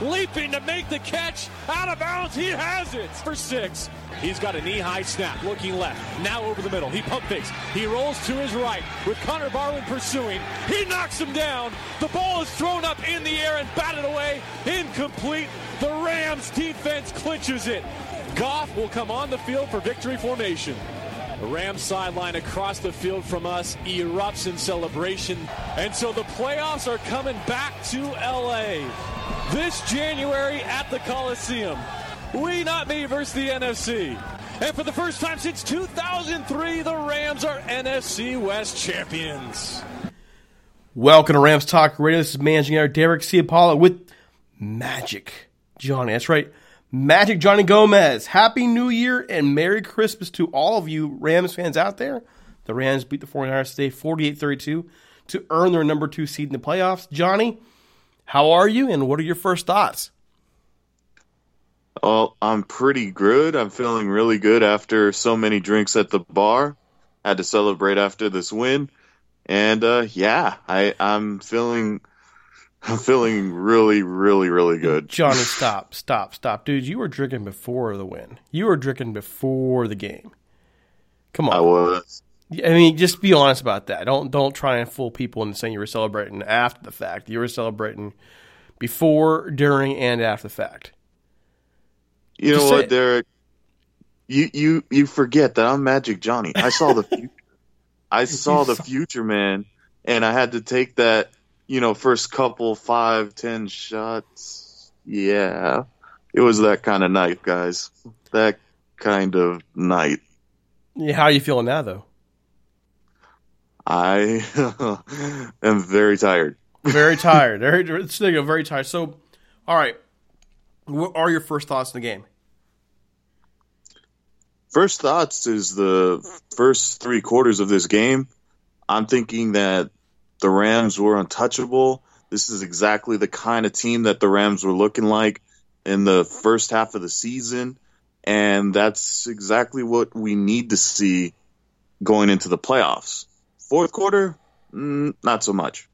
leaping to make the catch. Out of bounds, he has it for six. He's got a knee-high snap, looking left. Now over the middle. He pump fakes. He rolls to his right with Connor Barwin pursuing. He knocks him down. The ball is thrown up in the air and batted away. Incomplete. The Rams defense clinches it. Goff will come on the field for victory formation. Rams sideline across the field from us erupts in celebration. And so the playoffs are coming back to LA this January at the Coliseum. We not me versus the NFC. And for the first time since 2003, the Rams are NFC West champions. Welcome to Rams Talk Radio. This is Managing Editor Derek Ciapala with Magic Johnny. That's right. Magic Johnny Gomez. Happy New Year and Merry Christmas to all of you Rams fans out there. The Rams beat the 49ers today 48 32 to earn their number two seed in the playoffs. Johnny, how are you and what are your first thoughts? Well, I'm pretty good. I'm feeling really good after so many drinks at the bar. Had to celebrate after this win. And uh, yeah, I, I'm feeling I'm feeling really, really, really good. Johnny, stop, stop, stop. Dude, you were drinking before the win. You were drinking before the game. Come on. I was. I mean, just be honest about that. Don't don't try and fool people into saying you were celebrating after the fact. You were celebrating before, during, and after the fact. You know what, Derek? You you you forget that I'm Magic Johnny. I saw the future. I saw the future, man, and I had to take that. You know, first couple five, ten shots. Yeah, it was that kind of night, guys. That kind of night. Yeah, how are you feeling now, though? I am very tired. Very tired. Very, very tired. So, all right. What are your first thoughts in the game? First thoughts is the first three quarters of this game. I'm thinking that the Rams were untouchable. This is exactly the kind of team that the Rams were looking like in the first half of the season. And that's exactly what we need to see going into the playoffs. Fourth quarter, mm, not so much.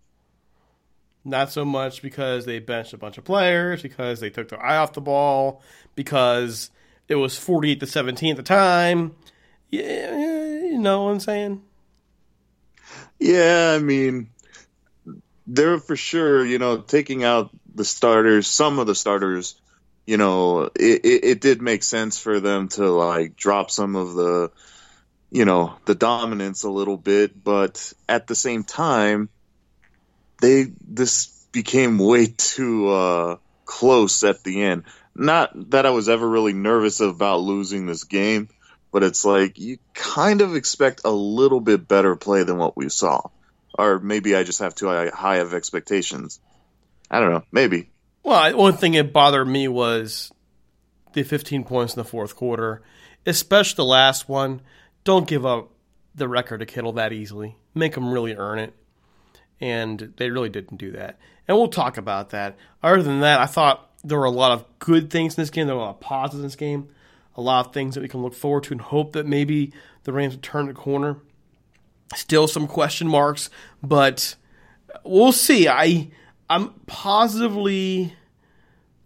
Not so much because they benched a bunch of players, because they took their eye off the ball, because it was 48 to 17 at the time. Yeah, you know what I'm saying? Yeah, I mean, they're for sure, you know, taking out the starters, some of the starters, you know, it, it, it did make sense for them to like drop some of the, you know, the dominance a little bit, but at the same time, they this became way too uh, close at the end. Not that I was ever really nervous about losing this game, but it's like you kind of expect a little bit better play than what we saw or maybe I just have too high of expectations. I don't know. Maybe. Well, one thing that bothered me was the 15 points in the fourth quarter, especially the last one. Don't give up the record to Kittle that easily. Make them really earn it. And they really didn't do that. And we'll talk about that. Other than that, I thought there were a lot of good things in this game. There were a lot of positives in this game. A lot of things that we can look forward to and hope that maybe the Rams will turn the corner. Still some question marks, but we'll see. I I'm positively,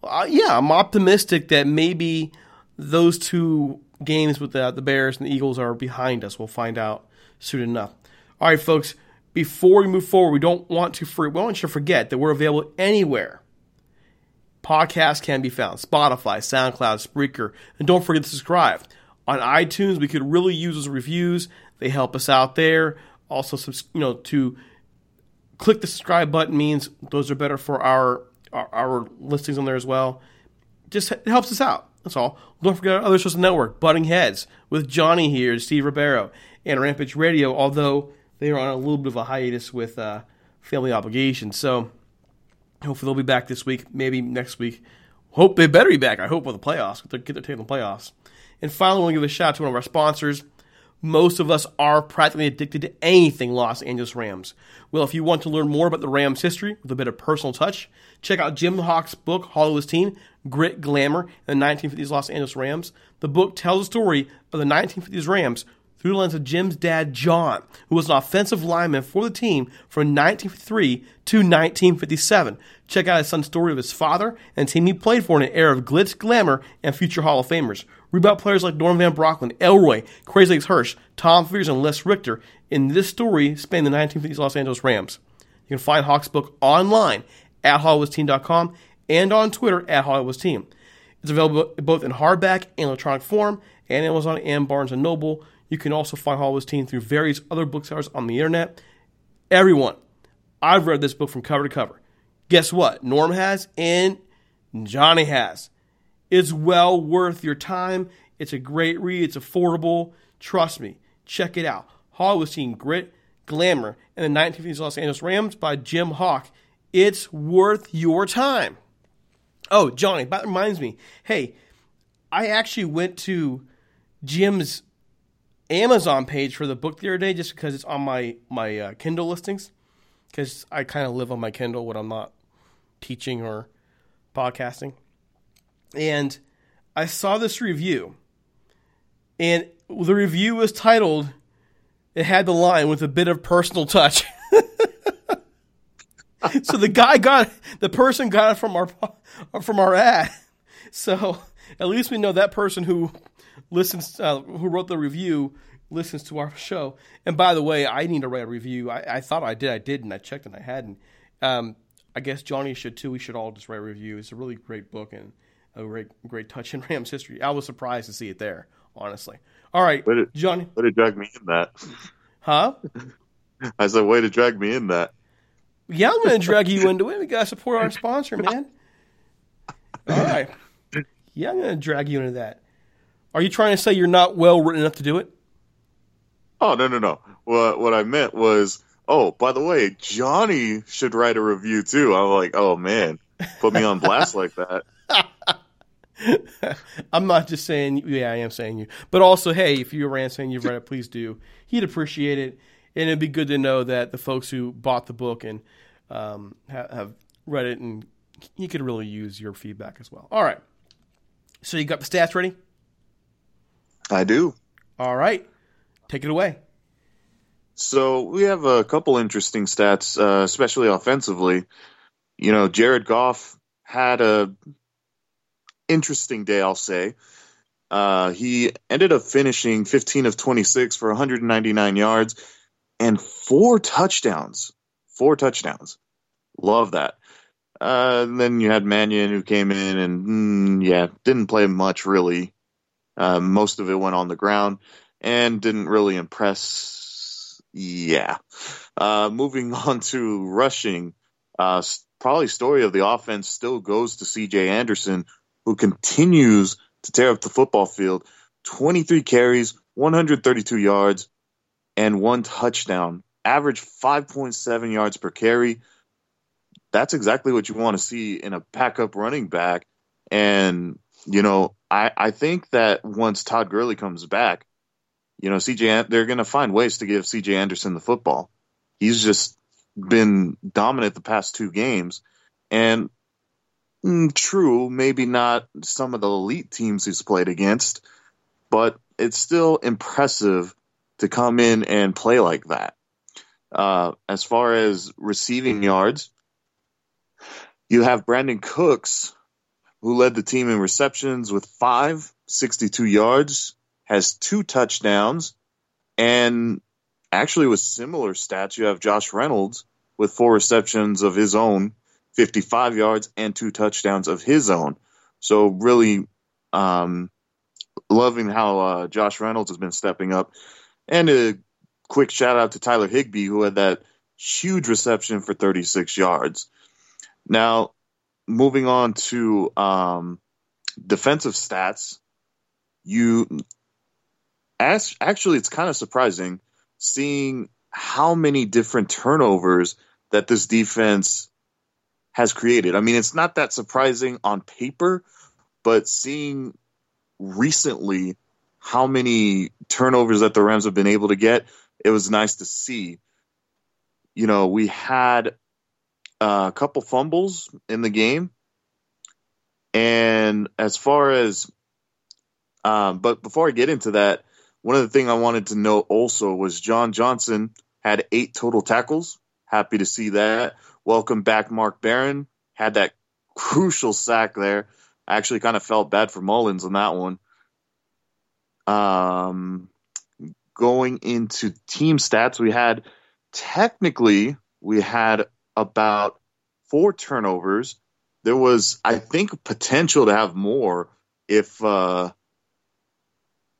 uh, yeah, I'm optimistic that maybe those two games with the, the Bears and the Eagles are behind us. We'll find out soon enough. All right, folks. Before we move forward, we don't want to for, we want you to forget that we're available anywhere. Podcasts can be found: Spotify, SoundCloud, Spreaker, and don't forget to subscribe on iTunes. We could really use those reviews. They help us out there. Also, you know, to click the subscribe button means those are better for our our, our listings on there as well. Just it helps us out. That's all. Don't forget our other social network, Butting Heads, with Johnny here, Steve Ribeiro, and Rampage Radio. Although they are on a little bit of a hiatus with uh, family obligations, so hopefully they'll be back this week, maybe next week. Hope they better be back. I hope with the playoffs, get their, get on the playoffs. And finally, we'll give a shout out to one of our sponsors. Most of us are practically addicted to anything Los Angeles Rams. Well, if you want to learn more about the Rams' history with a bit of personal touch, check out Jim Hock's book, Hollywood's Team Grit, Glamour, and the 1950s Los Angeles Rams. The book tells the story of the 1950s Rams through the lens of Jim's dad, John, who was an offensive lineman for the team from 1953 to 1957. Check out his son's story of his father and team he played for in an era of glitz, glamour, and future Hall of Famers. Read about players like Norm Van Brocklin, Elroy, Crazy Legs Hirsch, Tom Fears, and Les Richter in this story spanning the 1950s Los Angeles Rams. You can find Hock's book online at HollywoodTeam.com and on Twitter at HollywoodTeam. It's available both in hardback and electronic form and Amazon and Barnes & Noble. You can also find Hollywood's Team through various other booksellers on the internet. Everyone, I've read this book from cover to cover. Guess what? Norm has and Johnny has. It's well worth your time. It's a great read. It's affordable. Trust me. Check it out. Hollywood's Team Grit, Glamour, and the 1950s Los Angeles Rams by Jim Hock. It's worth your time. Oh, Johnny, that reminds me. Hey, I actually went to Jim's Amazon page for the book the other day just because it's on my my uh, Kindle listings. Because I kind of live on my Kindle when I'm not teaching or podcasting. And I saw this review, and the review was titled, it had the line with a bit of personal touch. so the guy got the person got it from our from our ad. So at least we know that person who listens uh, who wrote the review listens to our show. And by the way, I need to write a review. I, I thought I did, I did, and I checked and I hadn't. Um, I guess Johnny should too. We should all just write a review. It's a really great book, and a great great touch in Rams history. I was surprised to see it there, honestly. All right, way to, Johnny. Way to drag me in that. Huh? I said, way to drag me in that. Yeah, I'm going to drag you into it. We got to support our sponsor, man. All right. Yeah, I'm going to drag you into that. Are you trying to say you're not well written enough to do it? Oh no no no! What what I meant was, oh by the way, Johnny should write a review too. I'm like, oh man, put me on blast like that. I'm not just saying, yeah, I am saying you, but also, hey, if you're a saying you've read it, please do. He'd appreciate it, and it'd be good to know that the folks who bought the book and um, have, have read it, and he could really use your feedback as well. All right. So you got the stats ready? I do. All right. Take it away. So we have a couple interesting stats, uh, especially offensively. You know, Jared Goff had a interesting day, I'll say. Uh, he ended up finishing 15 of 26 for 199 yards and four touchdowns. Four touchdowns. Love that. Uh, then you had Mannion who came in and mm, yeah, didn't play much really. Uh, most of it went on the ground and didn't really impress. Yeah. Uh, moving on to rushing, uh, probably story of the offense still goes to C.J. Anderson, who continues to tear up the football field. 23 carries, 132 yards, and one touchdown. Average 5.7 yards per carry that's exactly what you want to see in a backup running back. And, you know, I, I think that once Todd Gurley comes back, you know, CJ, they're going to find ways to give CJ Anderson the football. He's just been dominant the past two games. And mm, true, maybe not some of the elite teams he's played against, but it's still impressive to come in and play like that. Uh, as far as receiving yards, you have Brandin Cooks, who led the team in receptions with five, 62 yards, has two touchdowns, and actually with similar stats, you have Josh Reynolds with four receptions of his own, 55 yards, and two touchdowns of his own. So really um, loving how uh, Josh Reynolds has been stepping up. And a quick shout out to Tyler Higbee, who had that huge reception for 36 yards. Now, moving on to um, defensive stats, you as, actually it's kind of surprising seeing how many different turnovers that this defense has created. I mean, it's not that surprising on paper, but seeing recently how many turnovers that the Rams have been able to get, it was nice to see. You know, we had a couple fumbles in the game. And as far as, um, but before I get into that, one of the things I wanted to note also was John Johnson had eight total tackles. Happy to see that. Welcome back, Mark Barron. Had that crucial sack there. I actually kind of felt bad for Mullens on that one. Um, going into team stats, we had technically we had about four turnovers. There was, I think, potential to have more if uh,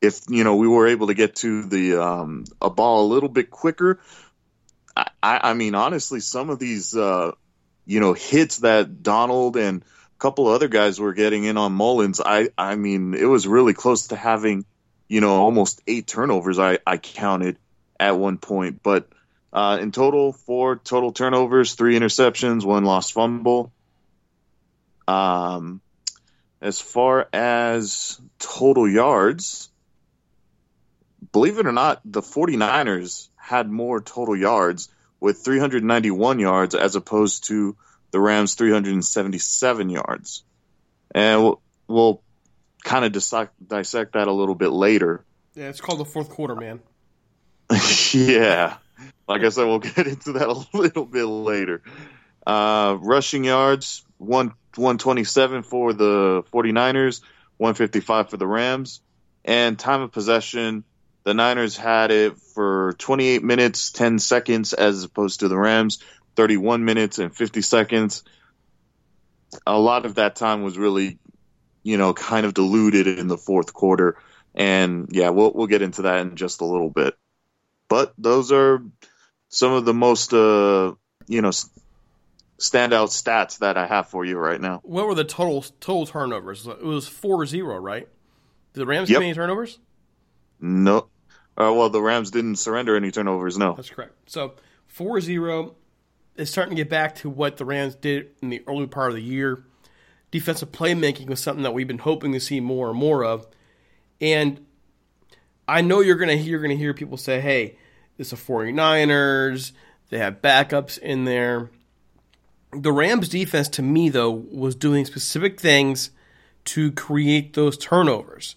if you know we were able to get to the um, a ball a little bit quicker. I, I mean, honestly, some of these uh, you know hits that Donald and a couple of other guys were getting in on Mullens. I I mean, it was really close to having you know almost eight turnovers. I I counted at one point, but uh, in total, four total turnovers, three interceptions, one lost fumble. Um, as far as total yards, believe it or not, the 49ers had more total yards with 391 yards as opposed to the Rams 377 yards. And we'll, we'll kind of dissect, dissect that a little bit later. Yeah, it's called the fourth quarter, man. yeah. Like I said, we'll get into that a little bit later. Uh, rushing yards, one, 127 for the 49ers, 155 for the Rams. And time of possession, the Niners had it for 28 minutes, 10 seconds, as opposed to the Rams, 31 minutes and 50 seconds. A lot of that time was really, you know, kind of diluted in the fourth quarter. And yeah, we'll, we'll get into that in just a little bit. But those are some of the most, uh, you know, standout stats that I have for you right now. What were the total total turnovers? It was 4-0, right? Did the Rams yep. get any turnovers? No. Uh, well, the Rams didn't surrender any turnovers. No, that's correct. So 4-0 is starting to get back to what the Rams did in the early part of the year. Defensive playmaking was something that we've been hoping to see more and more of, and I know you're gonna you're gonna hear people say, "Hey, it's the 49ers. They have backups in there." The Rams defense to me though was doing specific things to create those turnovers.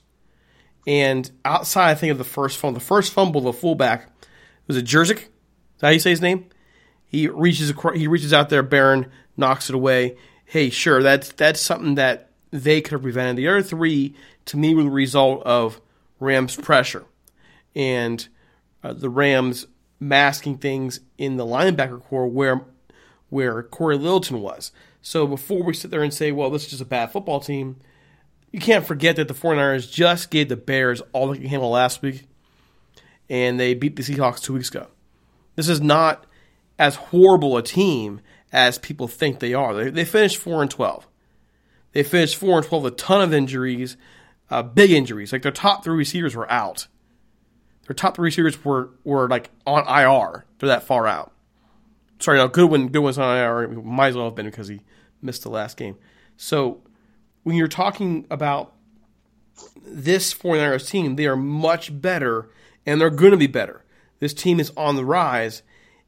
And outside, I think of the first fumble. The first fumble, the fullback was it Jerzik? Is that how you say his name? He reaches he reaches out there. Barron knocks it away. Hey, sure, that's that's something that they could have prevented. The other three, to me, were the result of Rams pressure and uh, the Rams masking things in the linebacker corps where where Cory Littleton was. So before we sit there and say, well, this is just a bad football team, you can't forget that the 49ers just gave the Bears all they could handle last week, and they beat the Seahawks two weeks ago. This is not as horrible a team as people think they are. They, they finished 4 and 12. They finished 4 and 12 with a ton of injuries, uh, big injuries. Like their top three receivers were out. Their top three receivers were, were like on IR. They're that far out. Sorry, no, Goodwin, Goodwin's on IR. Might as well have been because he missed the last game. So when you're talking about this 49ers team, they are much better and they're going to be better. This team is on the rise,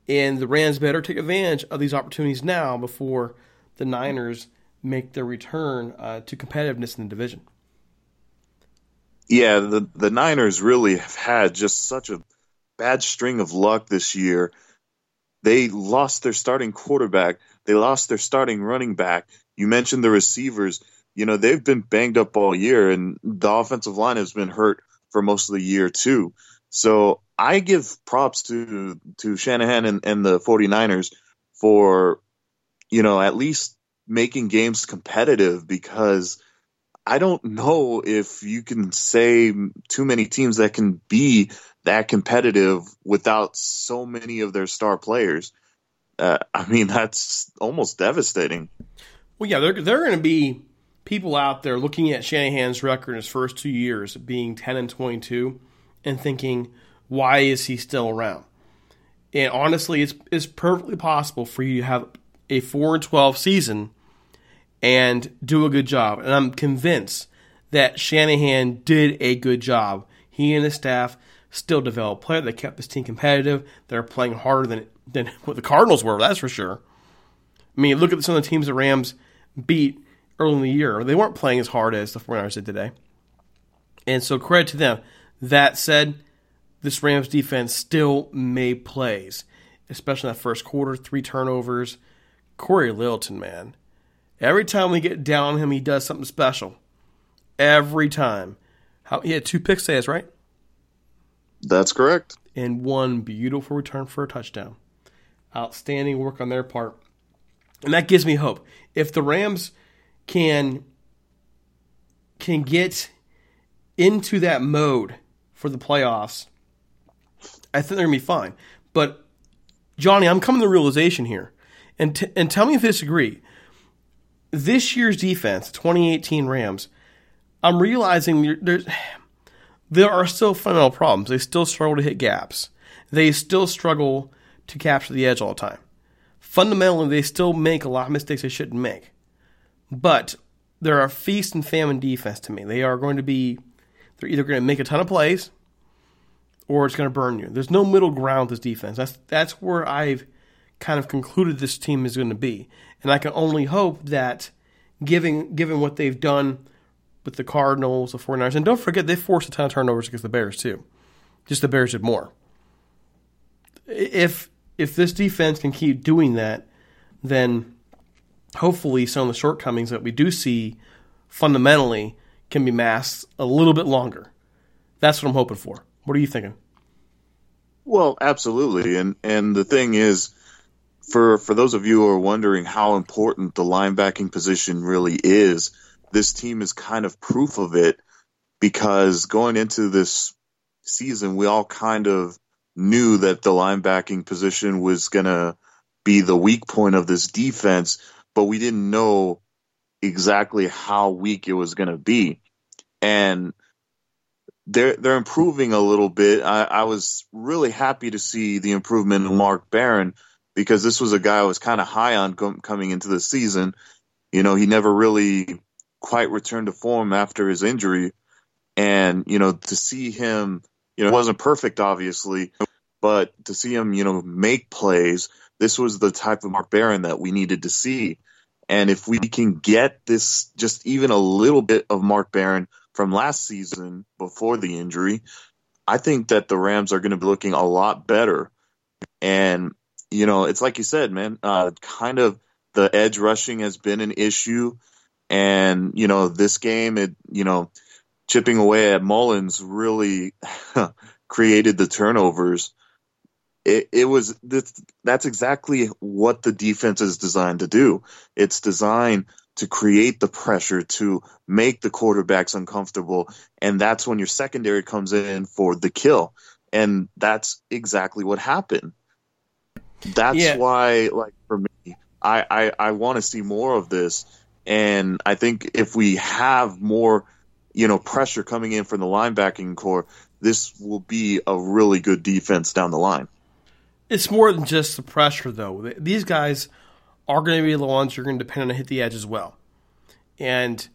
and the Rams better take advantage of these opportunities now before the Niners make their return uh, to competitiveness in the division. Yeah, the the Niners really have had just such a bad string of luck this year. They lost their starting quarterback. They lost their starting running back. You mentioned the receivers you know, they've been banged up all year, and the offensive line has been hurt for most of the year, too. So I give props to to Shanahan and, and the 49ers for, you know, at least making games competitive because I don't know if you can say too many teams that can be that competitive without so many of their star players. Uh, I mean, that's almost devastating. Well, yeah, they're they're going to be people out there looking at Shanahan's record in his first two years, being 10 and 22, and thinking, why is he still around? And honestly, it's, it's perfectly possible for you to have a 4 and 12 season and do a good job. And I'm convinced that Shanahan did a good job. He and his staff still developed players that kept his team competitive. They're playing harder than than what the Cardinals were, that's for sure. I mean, look at some of the teams the Rams beat early in the year. They weren't playing as hard as the 49ers did today. And so credit to them. That said, this Rams defense still made plays, especially in that first quarter, three turnovers. Cory Littleton, man. Every time we get down on him, he does something special. Every time. How he had two picks today, right? That's correct. And one beautiful return for a touchdown. Outstanding work on their part. And that gives me hope. If the Rams – can can get into that mode for the playoffs, I think they're gonna be fine. But Johnny, I'm coming to the realization here, and t- and tell me if you disagree. This year's defense, 2018 Rams, I'm realizing there's there are still fundamental problems. They still struggle to hit gaps. They still struggle to capture the edge all the time. Fundamentally, they still make a lot of mistakes they shouldn't make. But they're a feast and famine defense to me. They are going to be, they're either going to make a ton of plays or it's going to burn you. There's no middle ground with this defense. That's that's where I've kind of concluded this team is going to be, and I can only hope that, given given what they've done with the Cardinals, the 49ers, and don't forget they forced a ton of turnovers against the Bears too. Just the Bears did more. If if this defense can keep doing that, then hopefully some of the shortcomings that we do see fundamentally can be masked a little bit longer. That's what I'm hoping for. What are you thinking? Well, absolutely. And and the thing is for for those of you who are wondering how important the linebacking position really is, this team is kind of proof of it because going into this season we all kind of knew that the linebacking position was going to be the weak point of this defense but we didn't know exactly how weak it was going to be. And they're they're improving a little bit. I, I, was really happy to see the improvement in Mark Barron because this was a guy I was kind of high on com- coming into the season. You know, he never really quite returned to form after his injury, and you know to see him, you know, wasn't perfect obviously, but to see him, you know, make plays this was the type of Mark Barron that we needed to see. And if we can get this just even a little bit of Mark Barron from last season before the injury, I think that the Rams are going to be looking a lot better. And, you know, it's like you said, man, uh, kind of the edge rushing has been an issue. And, you know, this game, it, you know, chipping away at Mullens really created the turnovers. It, it was that's exactly what the defense is designed to do. It's designed to create the pressure to make the quarterbacks uncomfortable, and that's when your secondary comes in for the kill, and that's exactly what happened. That's yeah. why, like for me, I I, I want to see more of this, and I think if we have more you know, pressure coming in from the linebacking corps, this will be a really good defense down the line. It's more than just the pressure, though. These guys are going to be the ones you're going to depend on to hit the edge as well. And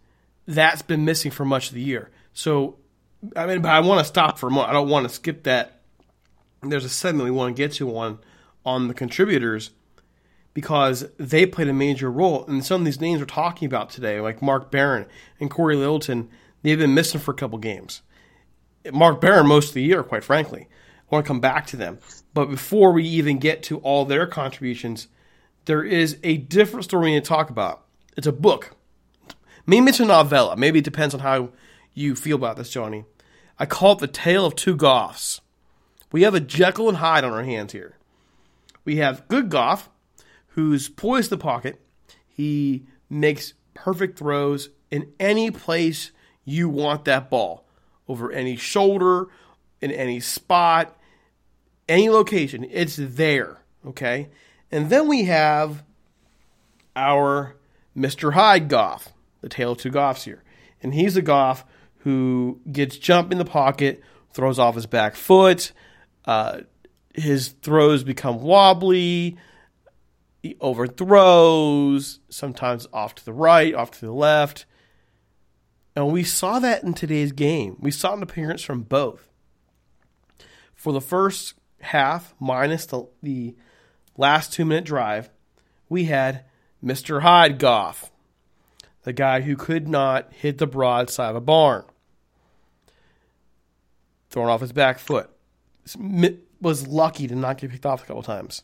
that's been missing for much of the year. So, I mean, but I want to stop for a moment. I don't want to skip that. There's a segment we want to get to on on the contributors because they played a major role. And some of these names we're talking about today, like Mark Barron and Cory Littleton, They've been missing for a couple games. Mark Barron most of the year, quite frankly. I want to come back to them. But before we even get to all their contributions, there is a different story we need to talk about. It's a book. Maybe it's a novella. Maybe it depends on how you feel about this, Johnny. I call it The Tale of Two Goffs. We have a Jekyll and Hyde on our hands here. We have good Goff, who's poised the pocket. He makes perfect throws in any place you want that ball over any shoulder, in any spot, any location. It's there. Okay. And then we have our Mr. Hyde Goff, the tale of two Goffs here. And he's a Goff who gets jumped in the pocket, throws off his back foot. Uh, his throws become wobbly. He overthrows, sometimes off to the right, off to the left. And we saw that in today's game. We saw an appearance from both. For the first half, minus the, the last two minute drive, we had Mr. Hyde Goff, the guy who could not hit the broadside of a barn, throwing off his back foot. Was lucky to not get picked off a couple times.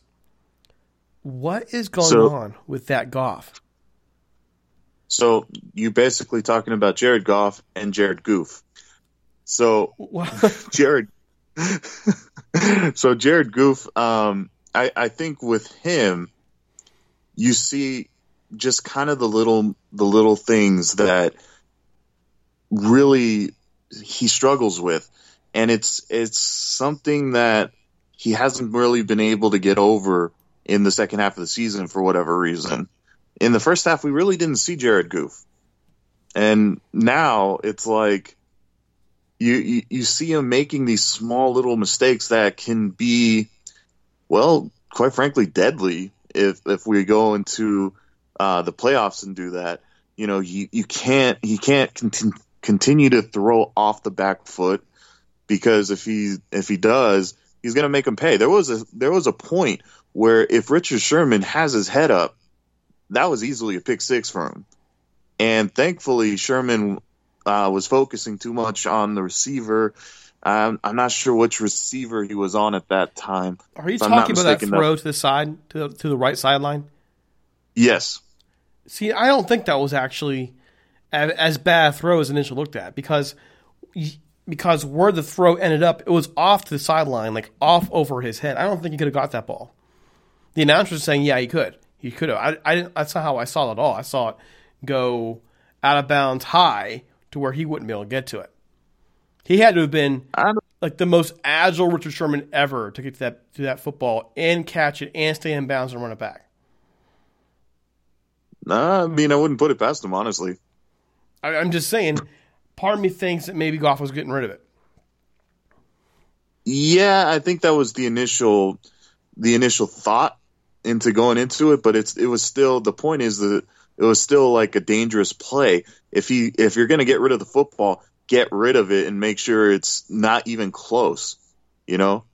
What is going so, on with that Goff? So you basically talking about Jared Goff and Jared Goof. So Jared, so Jared Goof, um, I, I think with him, you see just kind of the little the little things that really he struggles with, and it's it's something that he hasn't really been able to get over in the second half of the season for whatever reason in the first half, we really didn't see Jared Goof, and now it's like you, you you see him making these small little mistakes that can be, well, quite frankly, deadly if if we go into uh, the playoffs and do that. You know, you you can't he can't conti- continue to throw off the back foot because if he if he does, he's going to make him pay. There was a there was a point where if Richard Sherman has his head up that was easily a pick six for him. And thankfully, Sherman uh, was focusing too much on the receiver. Um, I'm not sure which receiver he was on at that time. Are you talking about that throw that... to the side, to the, to the right sideline? Yes. See, I don't think that was actually as, as bad a throw as initially looked at because because where the throw ended up, it was off to the sideline, like off over his head. I don't think he could have got that ball. The announcer was saying, yeah, he could. He could have. I, I didn't. That's not how I saw it at all. I saw it go out of bounds high to where he wouldn't be able to get to it. He had to have been like the most agile Richard Sherman ever to get to that to that football and catch it and stay in bounds and run it back. Nah, I mean I wouldn't put it past him honestly. I, I'm just saying. Part of me thinks that maybe Goff was getting rid of it. Yeah, I think that was the initial the initial thought into going into it, but it's it was still the point is that it was still like a dangerous play. If he if you're going to get rid of the football, get rid of it and make sure it's not even close. You know,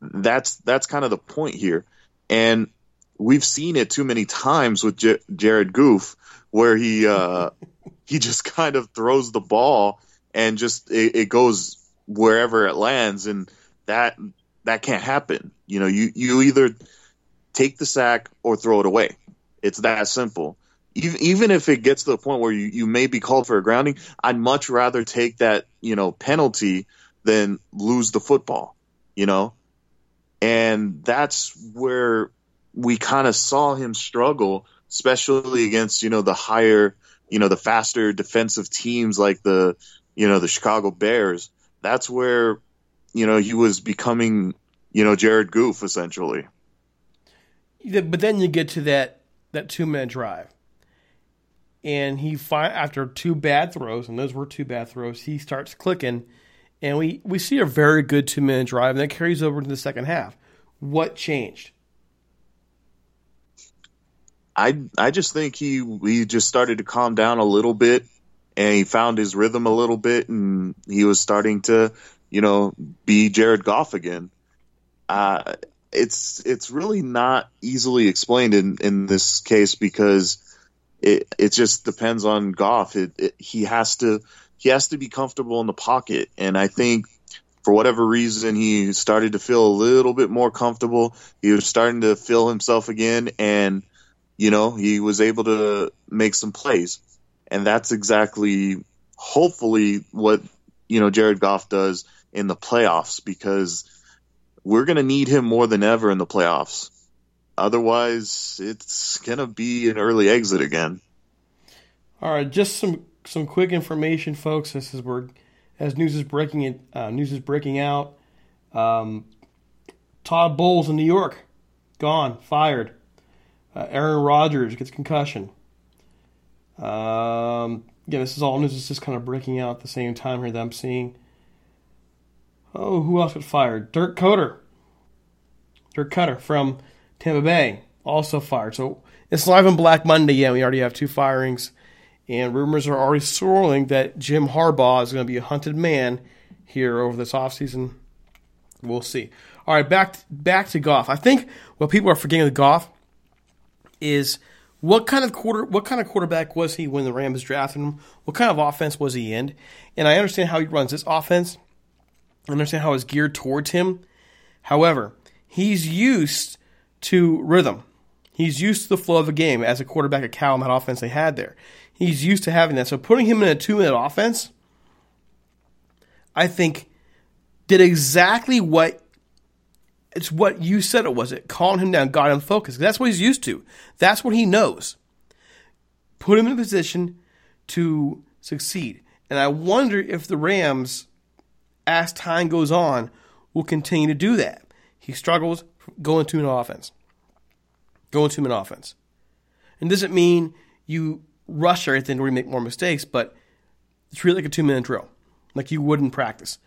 that's that's kind of the point here. And we've seen it too many times with J- Jared Goff, where he uh, he just kind of throws the ball and just it, it goes wherever it lands, and that that can't happen. You know, you you either take the sack or throw it away. It's that simple. Even if it gets to the point where you, you may be called for a grounding, I'd much rather take that you know penalty than lose the football. You know, and that's where we kind of saw him struggle, especially against you know the higher, you know the faster defensive teams like the you know the Chicago Bears. That's where you know he was becoming you know Jared Goof essentially. But then you get to that that two minute drive, and he fi- after two bad throws, and those were two bad throws, he starts clicking, and we we see a very good two minute drive, and that carries over to the second half. What changed? I I just think he he just started to calm down a little bit and he found his rhythm a little bit and he was starting to you know be Jared Goff again. Uh, it's it's really not easily explained in in this case because it it just depends on Goff. It, it, he has to he has to be comfortable in the pocket, and I think for whatever reason he started to feel a little bit more comfortable. He was starting to feel himself again, and you know, he was able to make some plays. And that's exactly, hopefully, what, you know, Jared Goff does in the playoffs because we're going to need him more than ever in the playoffs. Otherwise, it's going to be an early exit again. All right, just some some quick information, folks. This is where, as news is breaking, uh, news is breaking out. Um, Todd Bowles in New York, gone, fired. Uh, Aaron Rodgers gets concussion. Um, yeah, this is all news. It's just kind of breaking out at the same time here that I'm seeing. Oh, who else got fired? Dirk Koetter. Dirk Koetter from Tampa Bay also fired. So it's live on Black Monday. Yeah, we already have two firings. And rumors are already swirling that Jim Harbaugh is going to be a hunted man here over this offseason. We'll see. All right, back back to Goff. I think what people are forgetting with Goff is what kind of quarter what kind of quarterback was he when the Rams drafted him? What kind of offense was he in? And I understand how he runs this offense. I understand how it's geared towards him. However, he's used to rhythm. He's used to the flow of the game as a quarterback at Cal and that offense they had there. He's used to having that. So putting him in a two minute offense, I think, did exactly what it's what you said it was. It calmed him down, got him focused. That's what he's used to. That's what he knows. Put him in a position to succeed. And I wonder if the Rams, as time goes on, will continue to do that. He struggles going to an offense. Going to an offense. And doesn't mean you rush everything or you make more mistakes, but treat it like a two minute drill, like you would in practice.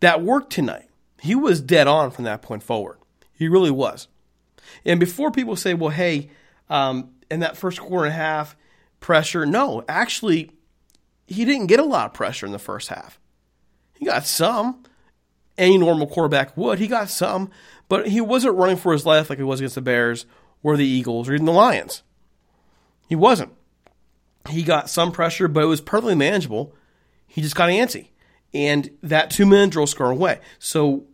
That worked tonight he was dead on from that point forward. He really was. And before people say, well, hey, um, in that first quarter and a half, pressure, no, actually, he didn't get a lot of pressure in the first half. He got some. Any normal quarterback would. He got some, but he wasn't running for his life like he was against the Bears or the Eagles or even the Lions. He wasn't. He got some pressure, but it was perfectly manageable. He just got antsy and that two minute drill score away. So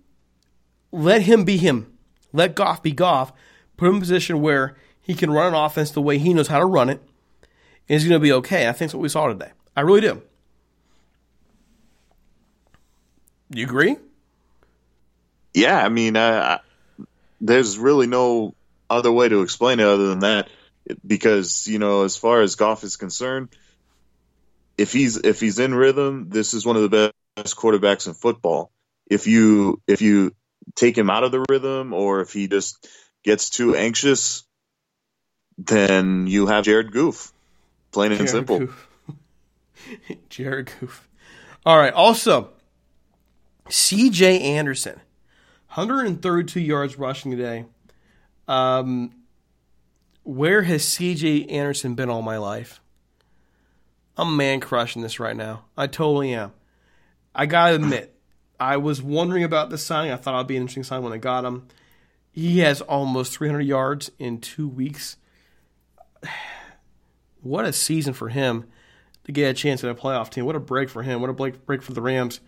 let him be him. Let Goff be Goff. Put him in a position where he can run an offense the way he knows how to run it. And he's going to be okay. I think that's what we saw today. I really do. You agree? Yeah, I mean, uh, there's really no other way to explain it other than that, because you know, as far as Goff is concerned, if he's if he's in rhythm, this is one of the best quarterbacks in football. If you if you take him out of the rhythm or if he just gets too anxious, then you have Jared Goof. Plain and Jared simple. Goof. Jared Goof. All right. Also, C.J. Anderson, 132 yards rushing today. Um, where has C.J. Anderson been all my life? I'm man crushing this right now. I totally am. I gotta admit, I was wondering about this signing. I thought it'd be an interesting sign when I got him. he has almost 300 yards in two weeks. What a season for him to get a chance at a playoff team. What a break for him. What a break, break for the Rams.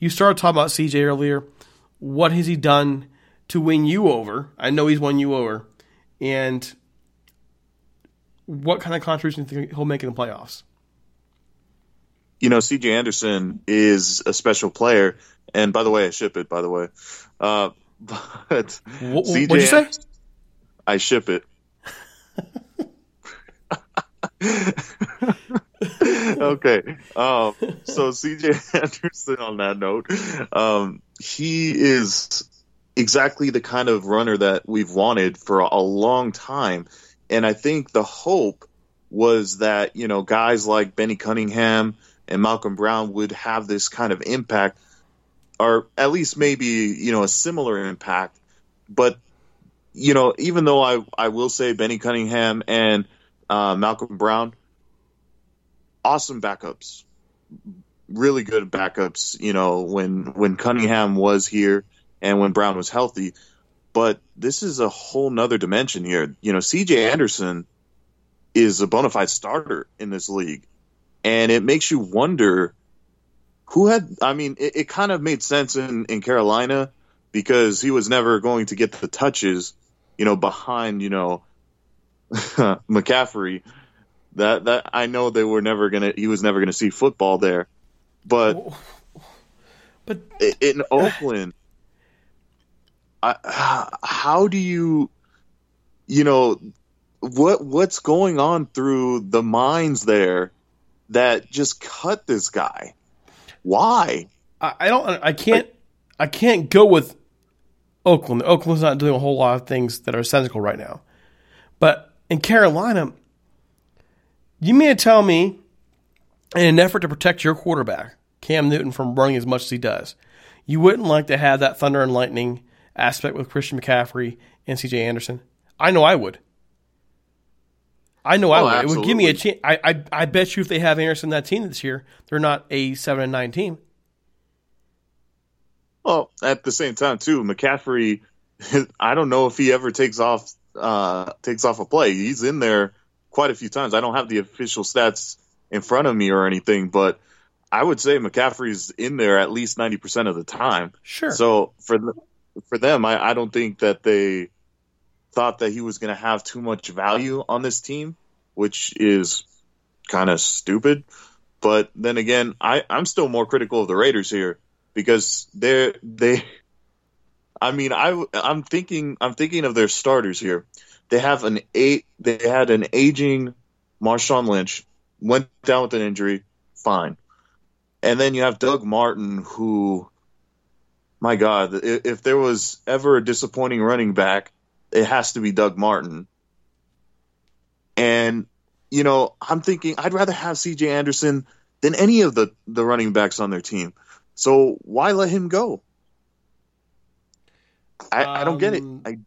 You started talking about CJ earlier. What has he done to win you over? I know he's won you over. And what kind of contribution he'll make in the playoffs? You know, CJ Anderson is a special player. And by the way, I ship it, by the way. Uh, but what, CJ what'd you say? I ship it. okay. Um, so CJ Anderson, on that note, um, he is exactly the kind of runner that we've wanted for a long time. And I think the hope was that, you know, guys like Benny Cunningham and Malcolm Brown would have this kind of impact, or at least maybe, you know, a similar impact. But, you know, even though I, I will say Benny Cunningham and uh, Malcolm Brown, awesome backups, really good backups. You know, when when Cunningham was here and when Brown was healthy, but this is a whole nother dimension here. You know, C.J. Anderson is a bona fide starter in this league, and it makes you wonder who had. I mean, it, it kind of made sense in in Carolina because he was never going to get the touches. You know, behind you know McCaffrey that that I know they were never gonna. He was never gonna see football there, but but in Oakland, I, how do you, you know, what what's going on through the minds there that just cut this guy? Why? I, I don't. I can't. I can't go with Oakland. Oakland's not doing a whole lot of things that are sensical right now, but in Carolina you mean to tell me, in an effort to protect your quarterback, Cam Newton, from running as much as he does, you wouldn't like to have that thunder and lightning aspect with Christian McCaffrey and CJ Anderson? I know I would. I know oh, I would. Absolutely. It would give me a chance. I, I I bet you if they have Anderson that team this year, they're not a seven and nine team. Well, at the same time, too, McCaffrey. I don't know if he ever takes off uh, takes off a play. He's in there quite a few times. I don't have the official stats in front of me or anything, but I would say McCaffrey's in there at least 90% of the time. Sure. So for the, for them, I, I don't think that they thought that he was going to have too much value on this team, which is kind of stupid. But then again, I, I'm still more critical of the Raiders here because they're they. I mean, I I'm thinking I'm thinking of their starters here. They have an eight. They had an aging Marshawn Lynch went down with an injury. Fine, and then you have Doug Martin, who, my God, if there was ever a disappointing running back, it has to be Doug Martin. And you know, I'm thinking I'd rather have C.J. Anderson than any of the the running backs on their team. So why let him go? I, um, I don't get it. Um, I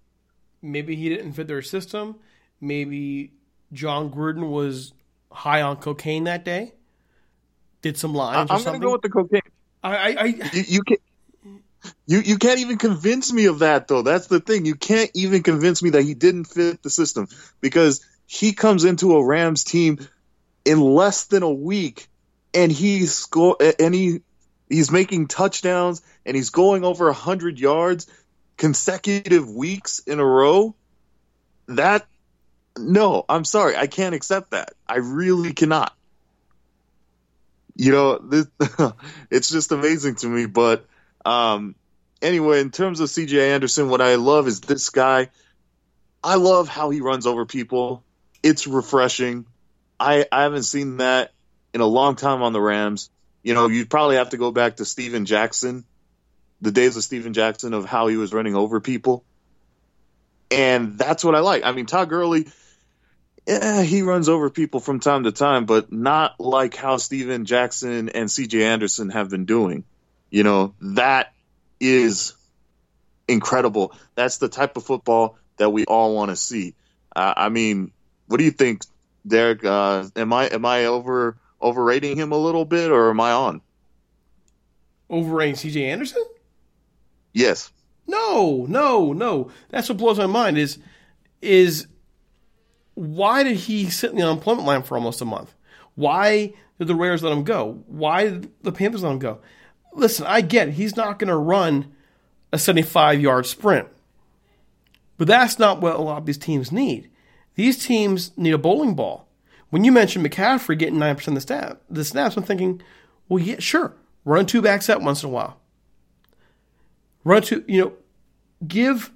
maybe he didn't fit their system. Maybe Jon Gruden was high on cocaine that day. Did some lines. I, am going to go with the cocaine. I, I, I you, you can't. You you can't even convince me of that though. That's the thing. You can't even convince me that he didn't fit the system because he comes into a Rams team in less than a week and he's score and he he's making touchdowns and he's going over 100 yards consecutive weeks in a row, that no, I'm sorry, I can't accept that. I really cannot. You know, this, it's just amazing to me. But um, anyway, in terms of CJ Anderson, what I love is this guy. I love how he runs over people. It's refreshing. I, I haven't seen that in a long time on the Rams. You know, you'd probably have to go back to Steven Jackson the days of Steven Jackson of how he was running over people. And that's what I like. I mean, Todd Gurley, yeah, he runs over people from time to time, but not like how Steven Jackson and CJ Anderson have been doing. You know, that is incredible. That's the type of football that we all want to see. Uh, I mean, what do you think, Derek? Uh, am I am I over overrating him a little bit, or am I on? Overrating CJ Anderson? Yes. No, no, no. That's what blows my mind is is why did he sit in the unemployment line for almost a month? Why did the Raiders let him go? Why did the Panthers let him go? Listen, I get it. he's not going to run a 75 yard sprint, but that's not what a lot of these teams need. These teams need a bowling ball. When you mentioned McCaffrey getting 9% of the, snap, the snaps, I'm thinking, well, yeah, sure, run two backs up once in a while. Run two, you know, give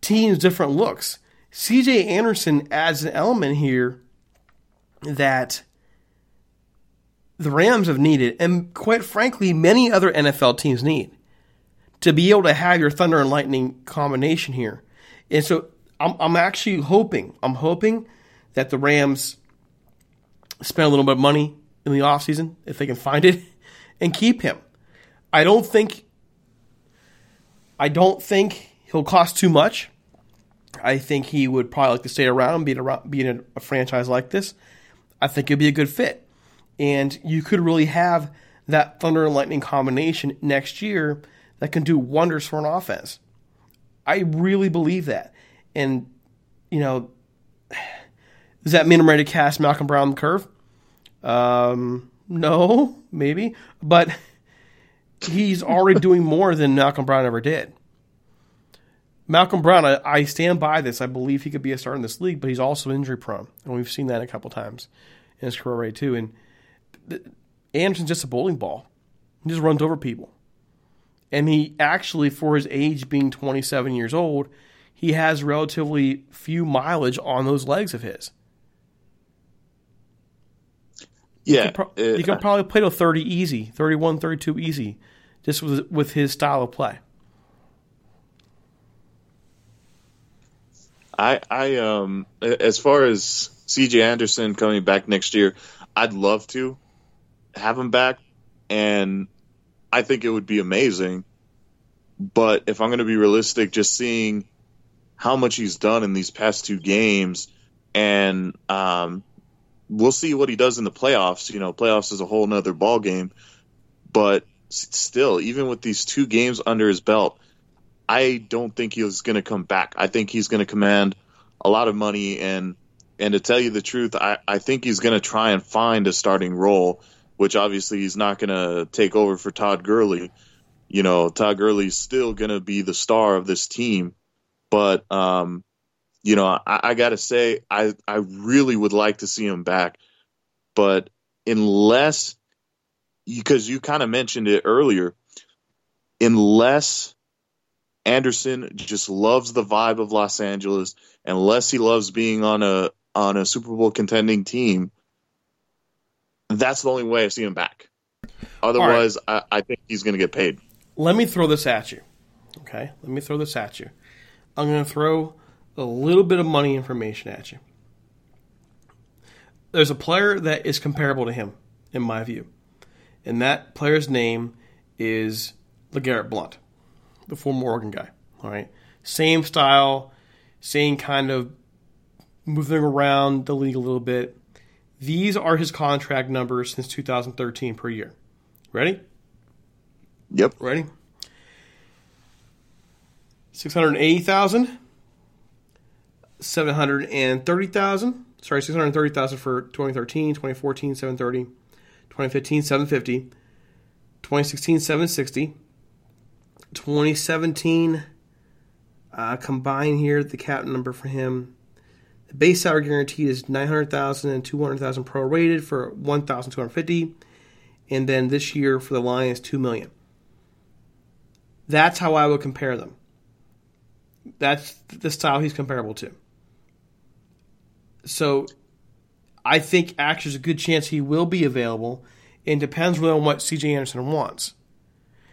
teams different looks. CJ Anderson adds an element here that the Rams have needed, and quite frankly, many other NFL teams need to be able to have your thunder and lightning combination here. And so I'm, I'm actually hoping, I'm hoping that the Rams spend a little bit of money in the offseason if they can find it and keep him. I don't think I don't think he'll cost too much. I think he would probably like to stay around, being around, being a, a franchise like this. I think he'd be a good fit, and you could really have that thunder and lightning combination next year that can do wonders for an offense. I really believe that, and you know, does that mean I'm ready to cast Malcolm Brown the curve? Um, no, maybe, but he's already doing more than Malcolm Brown ever did. Malcolm Brown, I, I, stand by this. I believe he could be a star in this league, but he's also injury prone, and we've seen that a couple times in his career too. And Anderson's just a bowling ball; he just runs over people. And he actually, for his age being 27 years old, he has relatively few mileage on those legs of his. Yeah, you can, pro- uh, you can probably play to 30 easy, 31, 32 easy, just with with his style of play. I I um as far as CJ Anderson coming back next year, I'd love to have him back and I think it would be amazing. But if I'm going to be realistic, just seeing how much he's done in these past two games and um, we'll see what he does in the playoffs. You know, playoffs is a whole nother ball game, but still, even with these two games under his belt, I don't think he's going to come back. I think he's going to command a lot of money, and and to tell you the truth, I, I think he's going to try and find a starting role, which obviously he's not going to take over for Todd Gurley. You know, Todd Gurley's still going to be the star of this team, but um, you know, I, I got to say, I I really would like to see him back, but unless because you kind of mentioned it earlier, unless Anderson just loves the vibe of Los Angeles, unless he loves being on a on a Super Bowl contending team, that's the only way I see him back. Otherwise, right. I, I think he's going to get paid. Let me throw this at you. Okay, let me throw this at you. I'm going to throw a little bit of money information at you. There's a player that is comparable to him, in my view. And that player's name is LeGarrette Blunt, the former Oregon guy. All right. Same style, same kind of moving around the league a little bit. These are his contract numbers since 2013 per year. Ready? Yep. Ready? 680,000 730,000. Sorry, 630,000 for 2013, 2014, 730, 2015, 750, 2016, 760, 2017 uh, combine here the cap number for him. The base salary guaranteed is 900,000 and 200,000 prorated for 1,250 and then this year for the Lions 2 million. That's how I would compare them. That's the style he's comparable to. So I think actually there's a good chance he will be available. And depends really on what CJ Anderson wants.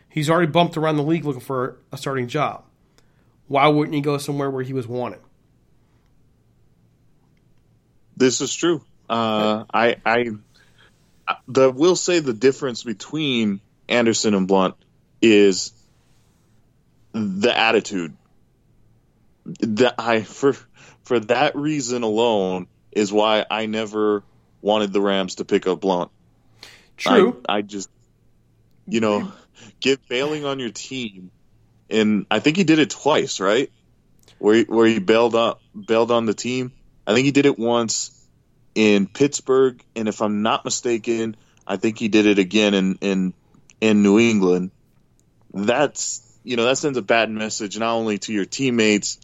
He's already bumped around the league looking for a starting job. Why wouldn't he go somewhere where he was wanted? This is true. Uh, I, I, the will say the difference between Anderson and Blunt is the attitude. That I for for that reason alone is why I never wanted the Rams to pick up Blunt. True. I, I just, you know, get bailing on your team and I think he did it twice, right? Where he, where he bailed on bailed on the team. I think he did it once in Pittsburgh, and if I'm not mistaken, I think he did it again in in in New England. That's you know that sends a bad message not only to your teammates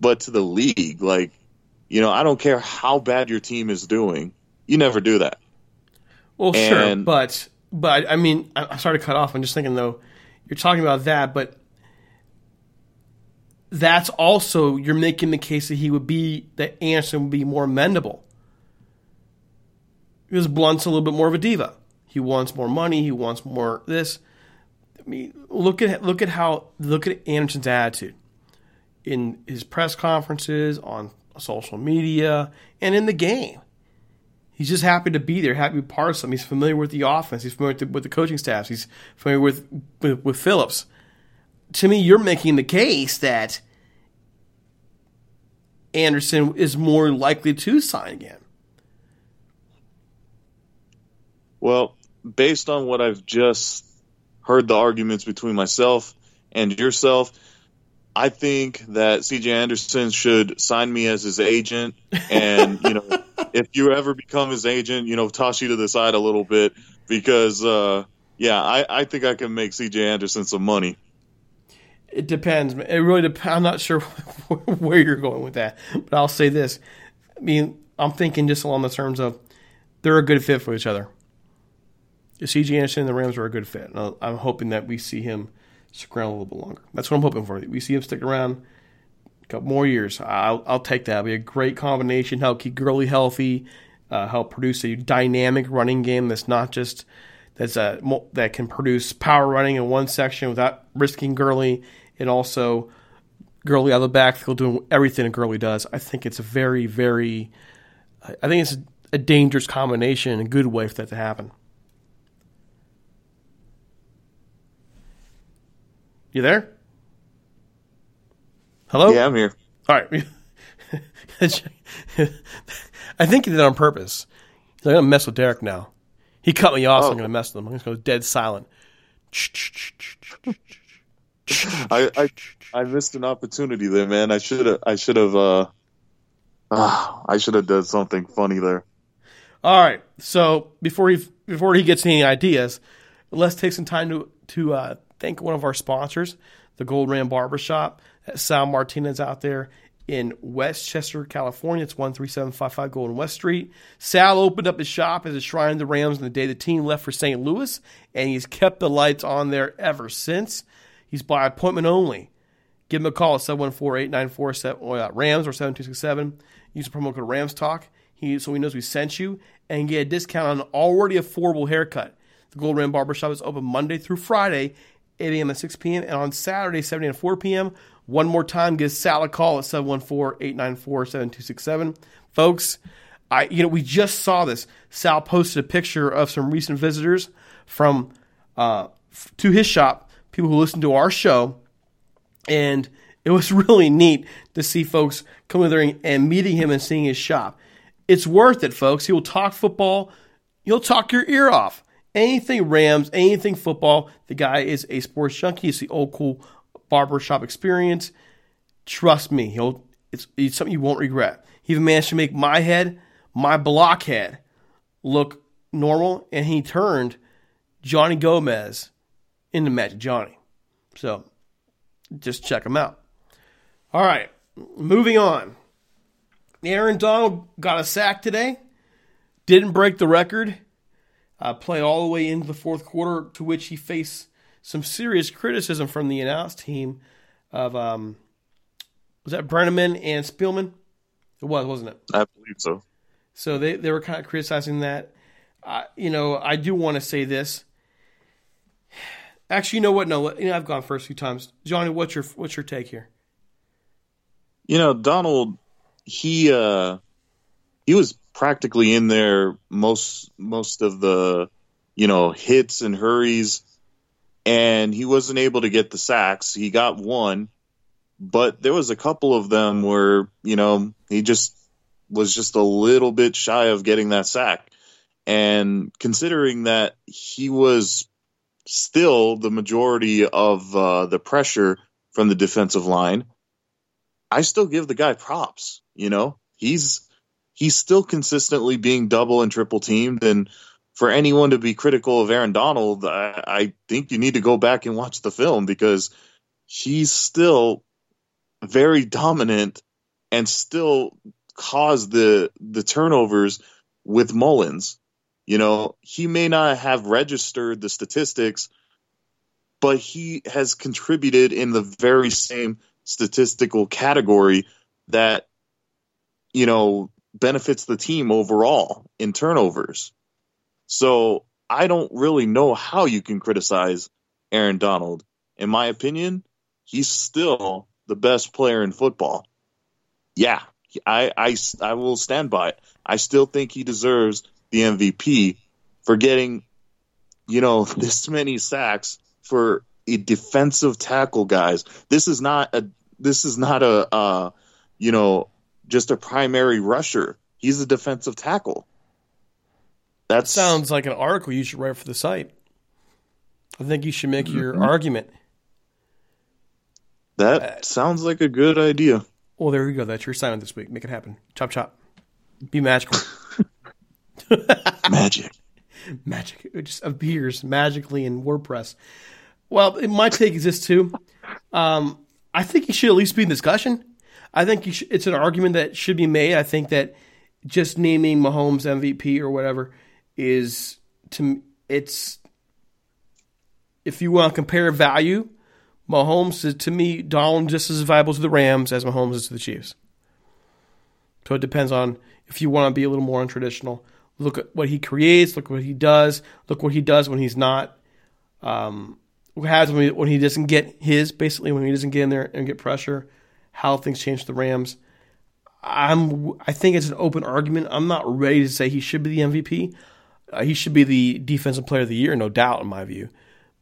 but to the league. Like, you know, I don't care how bad your team is doing, you never do that. Well, and, sure, but but I mean, I'm sorry to cut off. I'm just thinking though, you're talking about that, but that's also you're making the case that he would be that Anderson would be more amendable. Because Blunt's a little bit more of a diva. He wants more money. He wants more this. I mean, look at look at how look at Anderson's attitude in his press conferences, on social media, and in the game. He's just happy to be there, happy to be part of something. He's familiar with the offense. He's familiar with the, with the coaching staffs. He's familiar with, with, with Phillips. To me, you're making the case that Anderson is more likely to sign again. Well, based on what I've just heard the arguments between myself and yourself, I think that CJ Anderson should sign me as his agent. And, you know, if you ever become his agent, you know, toss you to the side a little bit because, uh, yeah, I, I think I can make CJ Anderson some money. It depends. It really depends. I'm not sure where you're going with that, but I'll say this. I mean, I'm thinking just along the terms of they're a good fit for each other. CJ Anderson and the Rams are a good fit. I'm hoping that we see him stick around a little bit longer. That's what I'm hoping for. We see him stick around a couple more years. I'll, I'll take that. It'll be a great combination. Help keep Gurley healthy. Uh, help produce a dynamic running game that's not just that's a that can produce power running in one section without risking Gurley and also Gurley out of the backfield doing everything that Gurley does. I think it's a very, very, I think it's a dangerous combination and a good way for that to happen. You there? Hello? Yeah, I'm here. All right. I think he did it on purpose. I'm going to mess with Derek now. He cut me off, oh. so I'm going to mess with him. I'm going to go dead silent. I, I I missed an opportunity there, man. I should have I should have uh, uh I should have done something funny there. All right. So before he before he gets any ideas, let's take some time to to uh, thank one of our sponsors, the Gold Ram Barbershop. Sal Martinez out there in Westchester, California. It's 13755 Golden West Street. Sal opened up his shop as a shrine of the Rams on the day the team left for St. Louis, and he's kept the lights on there ever since. He's by appointment only. Give him a call at 714-894-RAMS or 7267. Use the promo code RAMS Talk he, so he knows we sent you and get a discount on an already affordable haircut. The Gold Ram Barbershop is open Monday through Friday, 8 a.m. and 6 p.m. and on Saturday, 7 a.m. and 4 p.m. One more time, give Sal a call at 714-894-7267. Folks, I you know we just saw this. Sal posted a picture of some recent visitors from uh, to his shop people who listen to our show. And it was really neat to see folks coming there and meeting him and seeing his shop. It's worth it, folks. He will talk football. He'll talk your ear off. Anything Rams, anything football. The guy is a sports junkie. It's the old cool barbershop experience. Trust me, he'll it's, it's something you won't regret. He even managed to make my head, my blockhead, look normal, and he turned Johnny Gomez into Magic Johnny. So just check them out. All right, moving on. Aaron Donald got a sack today. Didn't break the record. Uh, play all the way into the fourth quarter, to which he faced some serious criticism from the announced team of um, was that Brennaman and Spielman? It was, wasn't it? I believe so. So they, they were kind of criticizing that. Uh, you know, I do want to say this. Actually, you know what? No, you know, I've gone first a few times. Johnny, what's your what's your take here? You know, Donald, he uh he was practically in there most most of the you know hits and hurries, and he wasn't able to get the sacks. He got one, but there was a couple of them where you know he just was just a little bit shy of getting that sack. And considering that he was still the majority of uh, the pressure from the defensive line, I still give the guy props. You know, he's he's still consistently being double and triple teamed. And for anyone to be critical of Aaron Donald, I, I think you need to go back and watch the film because he's still very dominant and still caused the the turnovers with Mullens. You know, he may not have registered the statistics, but he has contributed in the very same statistical category that you know benefits the team overall in turnovers. So I don't really know how you can criticize Aaron Donald. In my opinion, he's still the best player in football. Yeah, I, I, I will stand by it. I still think he deserves the MVP for getting, you know, this many sacks for a defensive tackle, guys. This is not a this is not a uh, you know just a primary rusher. He's a defensive tackle. That sounds like an article you should write for the site. I think you should make your mm-hmm. argument. That uh, sounds like a good idea. Well, there you go. That's your assignment this week. Make it happen. Chop chop. Be magical. Magic. Magic. It just appears magically in WordPress. Well, my take is this too. Um, I think he should at least be in discussion. I think should, it's an argument that should be made. I think that just naming Mahomes MVP or whatever is to it's if you want to compare value, Mahomes is to me Donald just as valuable to the Rams as Mahomes is to the Chiefs. So it depends on if you want to be a little more untraditional. Look at what he creates. Look what he does. Look what he does when he's not. Um, what happens when he, when he doesn't get his basically when he doesn't get in there and get pressure. How things change the Rams. I'm I think it's an open argument. I'm not ready to say he should be the MVP. Uh, he should be the defensive player of the year, no doubt, in my view.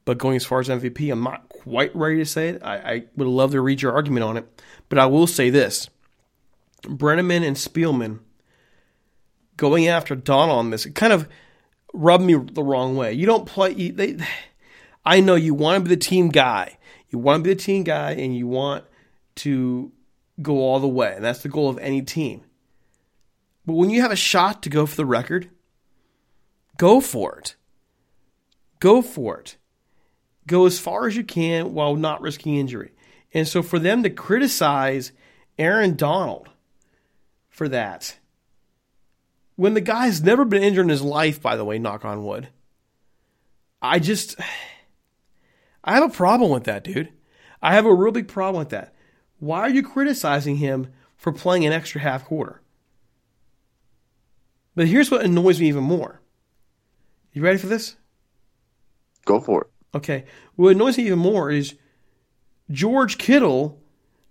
But going as far as MVP, I'm not quite ready to say it. I, I would love to read your argument on it. But I will say this Brennaman and Spielman going after Donald on this, it kind of rubbed me the wrong way. You don't play. You, they, I know you want to be the team guy. You want to be the team guy, and you want to go all the way, and that's the goal of any team. But when you have a shot to go for the record, go for it. Go for it. Go as far as you can while not risking injury. And so for them to criticize Aaron Donald for that, when the guy's never been injured in his life, by the way, knock on wood, I just, I have a problem with that, dude. I have a real big problem with that. Why are you criticizing him for playing an extra half quarter? But here's what annoys me even more you ready for this? Go for it. Okay. What annoys me even more is George Kittle.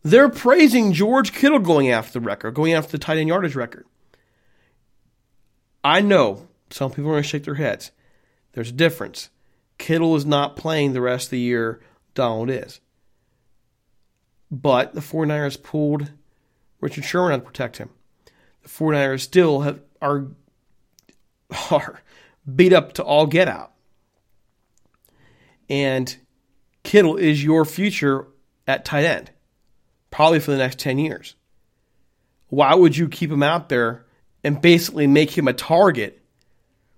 They're praising George Kittle going after the record, going after the tight end yardage record. I know some people are going to shake their heads. There's a difference. Kittle is not playing the rest of the year. Donald is. But the 49ers pulled Richard Sherman to protect him. The 49ers still have, are, are beat up to all get out. And Kittle is your future at tight end, probably for the next 10 years. Why would you keep him out there and basically make him a target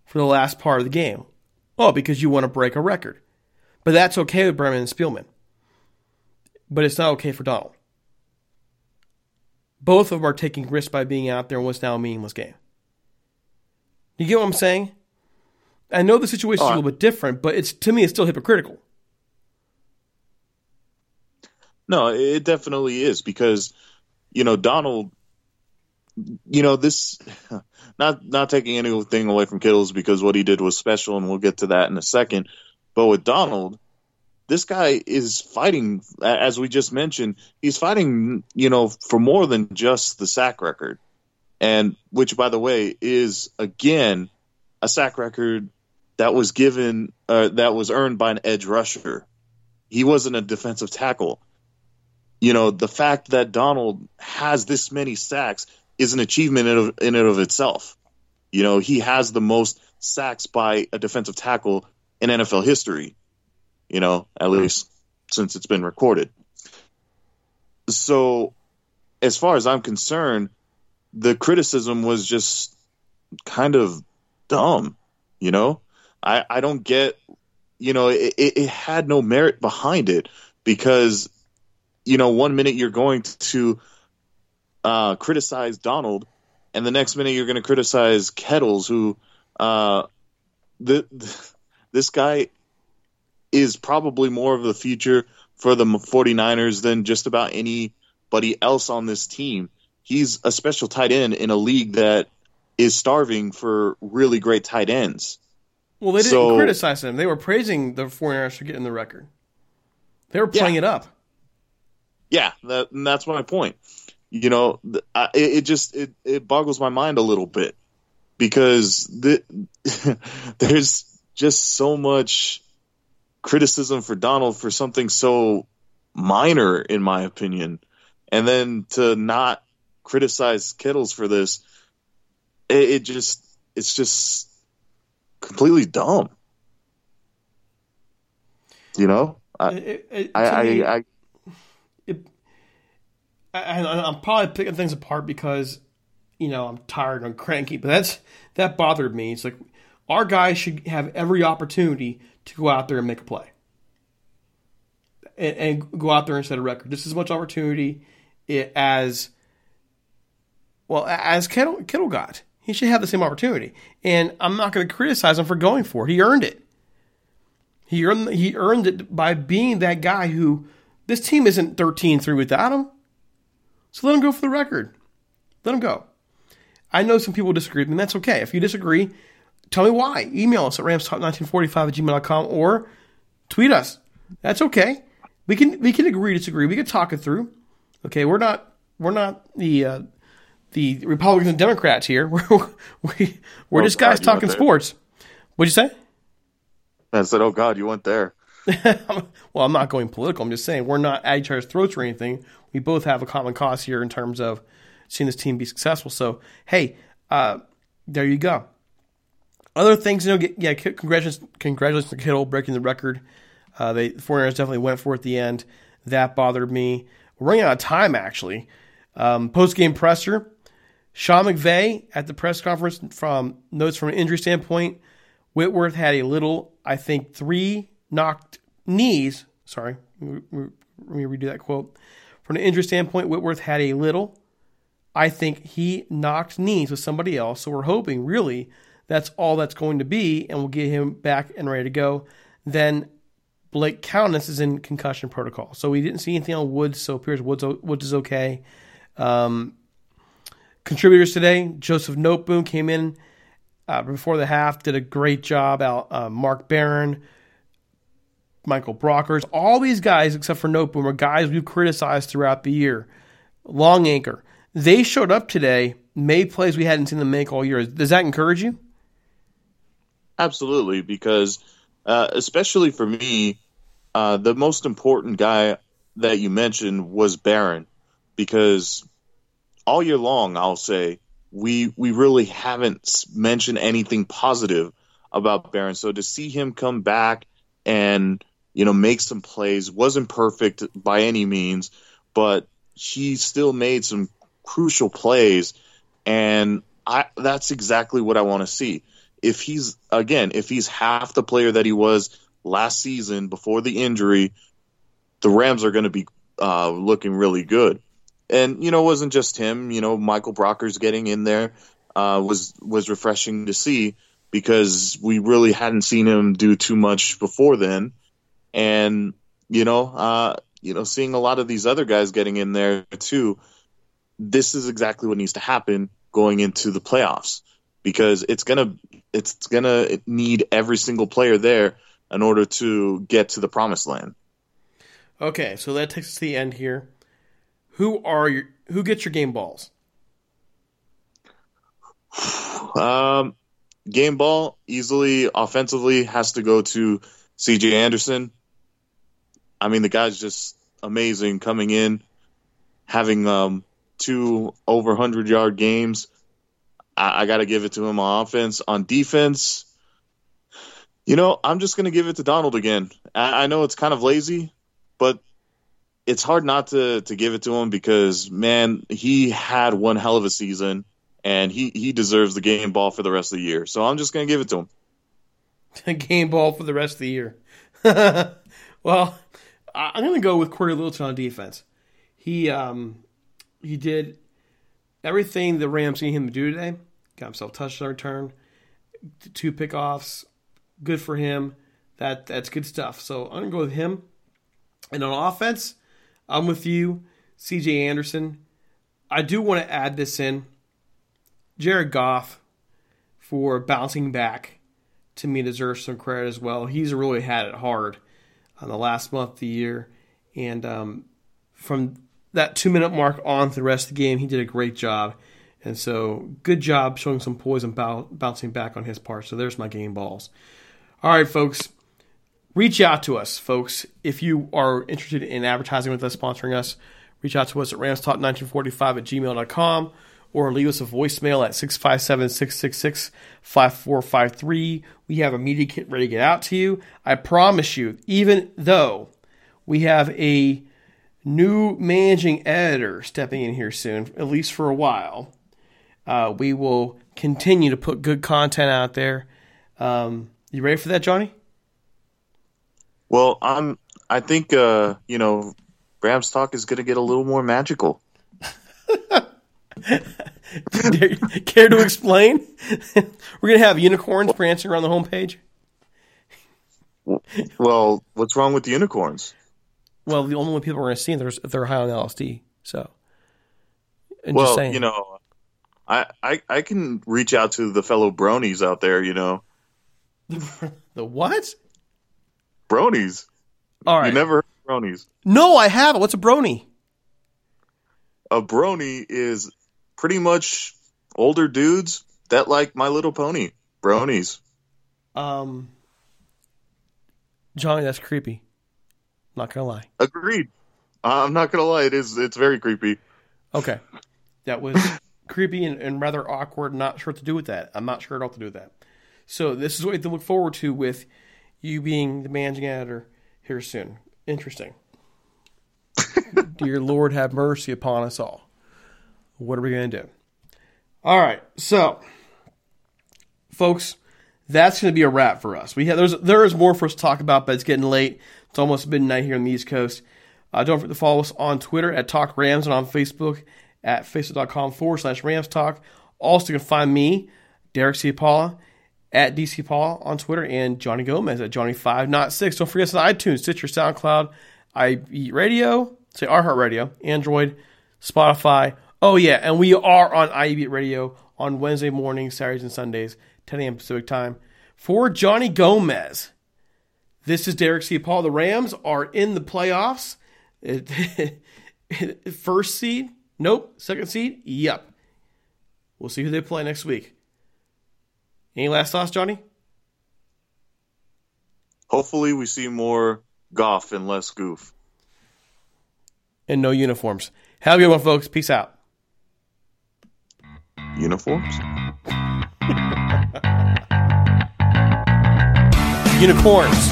for the last part of the game? Oh, because you want to break a record. But that's okay with Berman and Spielman. But it's not okay for Donald. Both of them are taking risks by being out there in what's now a meaningless game. You get what I'm saying? I know the situation is a little bit different, but it's to me it's still hypocritical. No, it definitely is because you know Donald. You know this, not not taking anything away from Kittles because what he did was special, and we'll get to that in a second. But with Donald, this guy is fighting, as we just mentioned, he's fighting, you know, for more than just the sack record, and which, by the way, is again a sack record that was given uh, that was earned by an edge rusher. He wasn't a defensive tackle. You know, the fact that Donald has this many sacks is an achievement in, of, in and of itself. You know, he has the most sacks by a defensive tackle in NFL history. You know, at mm-hmm. least since it's been recorded. so, as far as I'm concerned, the criticism was just kind of dumb. You know, I I don't get. You know, it, it had no merit behind it because, you know, one minute you're going to uh, criticize Donald, and the next minute you're going to criticize Kittles, who uh, the, the this guy is probably more of the future for the 49ers than just about anybody else on this team. He's a special tight end in a league that is starving for really great tight ends. Well, they didn't so, criticize him. They were praising the 49ers for getting the record. They were playing yeah. it up. Yeah, that, that's my point. You know, it, it just it, it boggles my mind a little bit because the, there's just so much criticism for Donald for something so minor, in my opinion, and then to not criticize Kittles for this, it, it just it's just completely dumb. You know, I, it, it, I, I, me, I, I, am probably picking things apart because you know I'm tired and I'm cranky, but that's that bothered me. It's like our guys should have every opportunity to go out there and make a play. And, and go out there and set a record. Just as much opportunity eh, as well as Kittle, Kittle got. He should have the same opportunity. And I'm not going to criticize him for going for it. He earned it. He earned he earned it by being that guy who this team isn't 13-3 without him. So let him go for the record. Let him go. I know some people disagree with me. That's okay. If you disagree, Tell me why. Email us at ramstalk1945 at gmail.com or tweet us. That's okay. We can we can agree disagree. We can talk it through. Okay, we're not we're not the uh, the Republicans and Democrats here. We're we, we're oh, just guys God, talking sports. What'd you say? I said, "Oh God, you went there." well, I'm not going political. I'm just saying we're not at each other's throats or anything. We both have a common cause here in terms of seeing this team be successful. So, hey, uh, there you go. Other things, you know, yeah, congratulations, congratulations to Kittle breaking the record. Uh, they the 49ers definitely went for it at the end. That bothered me. We're running out of time, actually. Um, Post game presser. Sean McVay at the press conference from notes from an injury standpoint. Whitworth had a little, I think, three knocked knees. Sorry, let me redo that quote. From an injury standpoint, Whitworth had a little. I think he knocked knees with somebody else. So we're hoping, really, that's all that's going to be, and we'll get him back and ready to go. Then Blake Countess is in concussion protocol. So we didn't see anything on Woods, so appears Woods, Woods is okay. Um, contributors today, Joseph Noteboom came in uh, before the half, did a great job. Out uh, Mark Barron, Michael Brockers, all these guys except for Noteboom are guys we've criticized throughout the year. Long anchor. They showed up today, made plays we hadn't seen them make all year. Does that encourage you? Absolutely, because uh, especially for me, uh, the most important guy that you mentioned was Barron, because all year long, I'll say we we really haven't mentioned anything positive about Barron. So to see him come back and you know make some plays wasn't perfect by any means, but he still made some crucial plays, and I that's exactly what I want to see if he's again, if he's half the player that he was last season before the injury, the Rams are going to be uh, looking really good. And you know, it wasn't just him. You know, Michael Brockers getting in there uh, was was refreshing to see because we really hadn't seen him do too much before then. And you know, uh, you know, seeing a lot of these other guys getting in there too. This is exactly what needs to happen going into the playoffs because it's gonna it's gonna need every single player there in order to get to the promised land. Okay, so that takes us to the end here. Who are your who gets your game balls? Um, game ball easily offensively has to go to CJ Anderson. I mean, the guy's just amazing coming in, having um, two over hundred yard games. I, I got to give it to him on offense. On defense, you know, I'm just going to give it to Donald again. I, I know it's kind of lazy, but it's hard not to to give it to him because man, he had one hell of a season, and he he deserves the game ball for the rest of the year. So I'm just gonna give it to him. The game ball for the rest of the year. well, I'm gonna go with Cory Littleton on defense. He um he did everything the Rams need him to do today. Got himself touchdown return, two pickoffs. Good for him. That that's good stuff. So I'm gonna go with him. And on offense, I'm with you, C.J. Anderson. I do want to add this in. Jared Goff for bouncing back to me deserves some credit as well. He's really had it hard on the last month of the year, and um, from that two minute mark on the rest of the game, he did a great job. And so, good job showing some poise and bouncing back on his part. So, there's my game balls. All right, folks. Reach out to us, folks. If you are interested in advertising with us, sponsoring us, reach out to us at ramstalk1945 at gmail.com or leave us a voicemail at 657 666 5453. We have a media kit ready to get out to you. I promise you, even though we have a new managing editor stepping in here soon, at least for a while. Uh, we will continue to put good content out there. Um, you ready for that, Johnny? Well, I'm. I think uh, you know, Rams talk is going to get a little more magical. Care to explain? We're going to have unicorns prancing around the homepage. Well, what's wrong with the unicorns? Well, the only one people are going to see them if they're high on LSD. So, well, you know, I, I I can reach out to the fellow bronies out there. You know, the what? Bronies. All right. You never heard of bronies? No, I haven't. What's a brony? A brony is pretty much older dudes that like My Little Pony. Bronies. Um, Johnny, that's creepy. Not gonna lie. Agreed. I'm not gonna lie. It is. It's very creepy. Okay, that was creepy and, and, rather awkward. Not sure what to do with that. I'm not sure what to do with that. So this is what to look forward to with you being the managing editor here soon. Interesting. Dear Lord, have mercy upon us all. What are we going to do? All right, so folks, that's going to be a wrap for us. We have there's there is more for us to talk about, but it's getting late. It's almost midnight here on the East Coast. Uh, don't forget to follow us on Twitter at Talk Rams and on Facebook at facebook.com forward slash Rams Talk. Also, you can find me, Derek Ciapala, at DC Paul on Twitter and Johnny Gomez at Johnny5 Not 6. Don't forget on iTunes, Stitcher, SoundCloud, iBeat Radio, say iHeartRadio, Android, Spotify. Oh, yeah, and we are on iBeat Radio on Wednesday mornings, Saturdays, and Sundays, 10 a.m. Pacific time. For Johnny Gomez, this is Derek Ciapala. The Rams are in the playoffs. First seed? Nope. Second seed? Yep. We'll see who they play next week. Any last thoughts, Johnny? Hopefully, we see more golf and less goof. And no uniforms. Have a good one, folks. Peace out. Uniforms? Unicorns.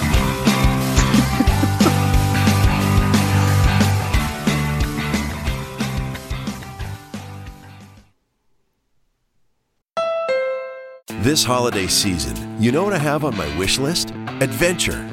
This holiday season, you know what I have on my wish list? Adventure.